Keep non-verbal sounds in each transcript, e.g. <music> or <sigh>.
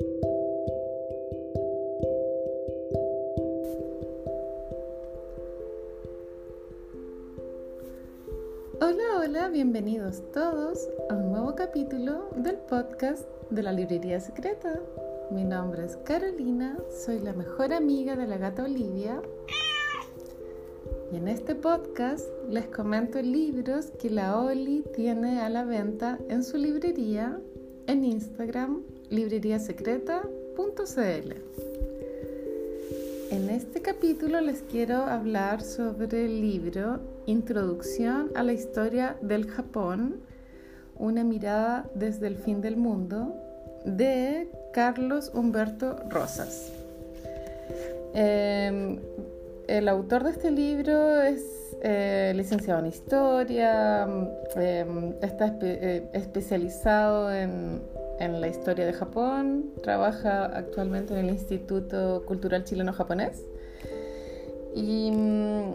Hola, hola, bienvenidos todos a un nuevo capítulo del podcast de la Librería Secreta. Mi nombre es Carolina, soy la mejor amiga de la gata Olivia. Y en este podcast les comento libros que la Oli tiene a la venta en su librería en Instagram libreriasecreta.cl. En este capítulo les quiero hablar sobre el libro Introducción a la historia del Japón, una mirada desde el fin del mundo, de Carlos Humberto Rosas. Em, el autor de este libro es eh, licenciado en historia, em, está eh, especializado en en la historia de Japón, trabaja actualmente en el Instituto Cultural Chileno-Japonés y mm,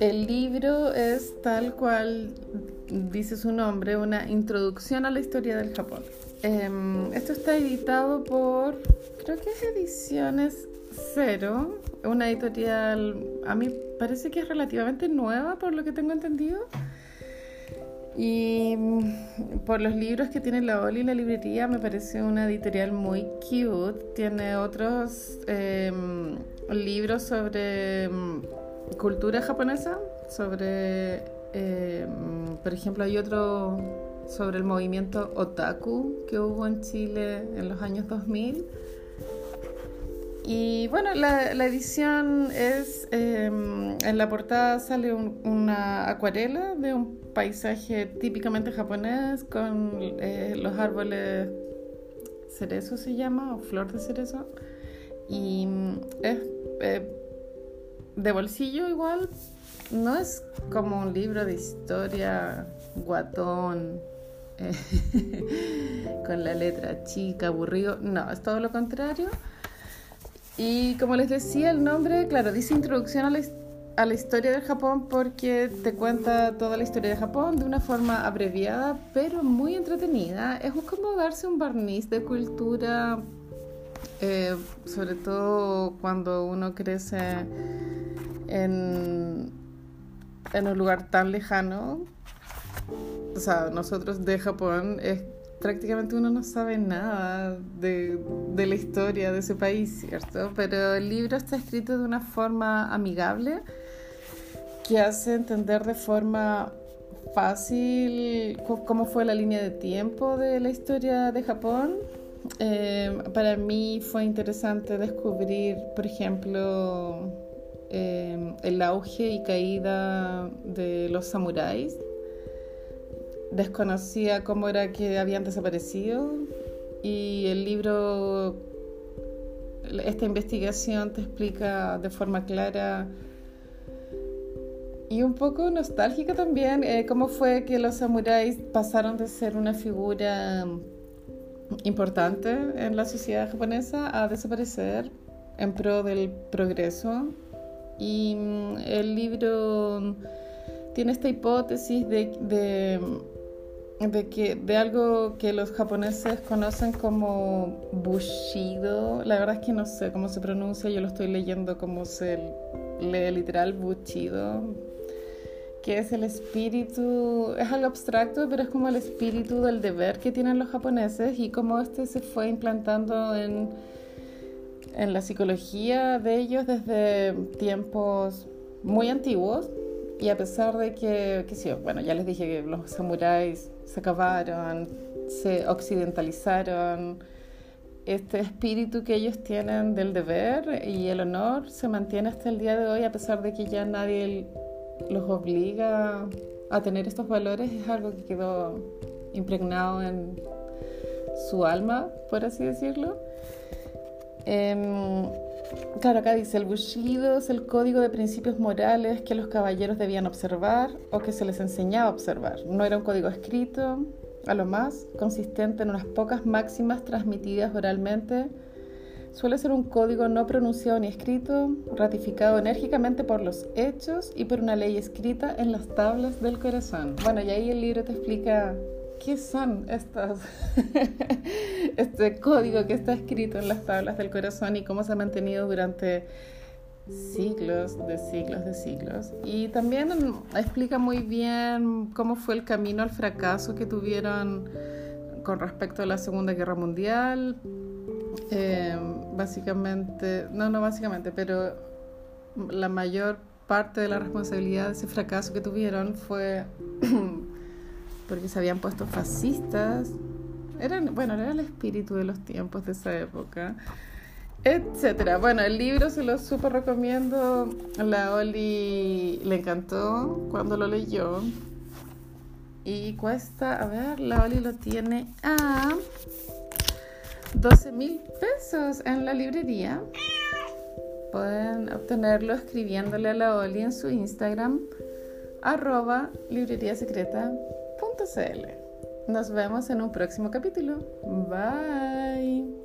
el libro es tal cual dice su nombre, una introducción a la historia del Japón. Em, esto está editado por, creo que es Ediciones Cero, una editorial, a mí parece que es relativamente nueva por lo que tengo entendido. Y mm, por los libros que tiene la Oli, la librería, me parece una editorial muy cute. Tiene otros em, libros sobre em, cultura japonesa, sobre, em, por ejemplo, hay otro sobre el movimiento otaku que hubo en Chile en los años 2000. Y bueno, la, edición es, en la portada sale una acuarela de un paisaje típicamente japonés con eh, los árboles cerezo se llama, o flor de cerezo. Y mm, es eh, de bolsillo igual, no es como un libro de historia guatón, eh, <laughs> con la letra chica, aburrido, no, es todo lo contrario. Y como les decía, el nombre, claro, dice introducción a la historia del Japón porque te cuenta toda la historia de Japón de una forma abreviada pero muy entretenida. Es como darse un barniz de cultura, eh, sobre todo cuando uno crece en, en un lugar tan lejano. O sea, nosotros de Japón es prácticamente uno no sabe nada de, la historia de ese país, ¿cierto? Pero el libro está escrito de una forma amigable que hace entender de forma fácil cómo fue la línea de tiempo de la historia de Japón. Eh, para mí fue interesante descubrir, por ejemplo, eh, el auge y caída de los samuráis. Desconocía cómo era que habían desaparecido y el libro, esta investigación te explica de forma clara y un poco nostálgica también, eh, cómo fue que los samuráis pasaron de ser una figura importante en la sociedad japonesa a desaparecer en pro del progreso. Y mm, el libro tiene esta hipótesis de, de, de, que, de algo que los japoneses conocen como bushido. La verdad es que no sé cómo se pronuncia, yo lo estoy leyendo como se lee literal bushido que es el espíritu, es algo abstracto, pero es como el espíritu del deber que tienen los japoneses y cómo este se fue implantando en, en la psicología de ellos desde tiempos muy antiguos. Y a pesar de que, sí, bueno, ya les dije que los samuráis se acabaron, se occidentalizaron, este espíritu que ellos tienen del deber y el honor se mantiene hasta el día de hoy, a pesar de que ya nadie los obliga a tener estos valores es algo que quedó impregnado en su alma, por así decirlo. Em, claro, acá dice, el bushido es el código de principios morales que los caballeros debían observar o que se les enseñaba a observar. No era un código escrito, a lo más, consistente en unas pocas máximas transmitidas oralmente Suele ser un código no pronunciado ni escrito, ratificado enérgicamente por los hechos y por una ley escrita en las tablas del corazón. Bueno, y ahí el libro te explica qué son estas, <laughs> este código que está escrito en las tablas del corazón y cómo se ha mantenido durante siglos de siglos de siglos. Y también explica muy bien cómo fue el camino al fracaso que tuvieron con respecto a la Segunda Guerra Mundial. Eh, básicamente, no, no básicamente, pero la mayor parte de la responsabilidad de ese fracaso que tuvieron fue <clears throat> porque se habían puesto fascistas. Eran, bueno, era el espíritu de los tiempos de esa época etcétera. Bueno, el libro se lo súper recomiendo. La Oli le encantó cuando lo leyó. Y cuesta, a ver, la Oli lo tiene a 12 mil pesos en la librería. Pueden obtenerlo escribiéndole a la Oli en su Instagram, arroba libreriasecreta.cl. Nos vemos en un próximo capítulo. Bye.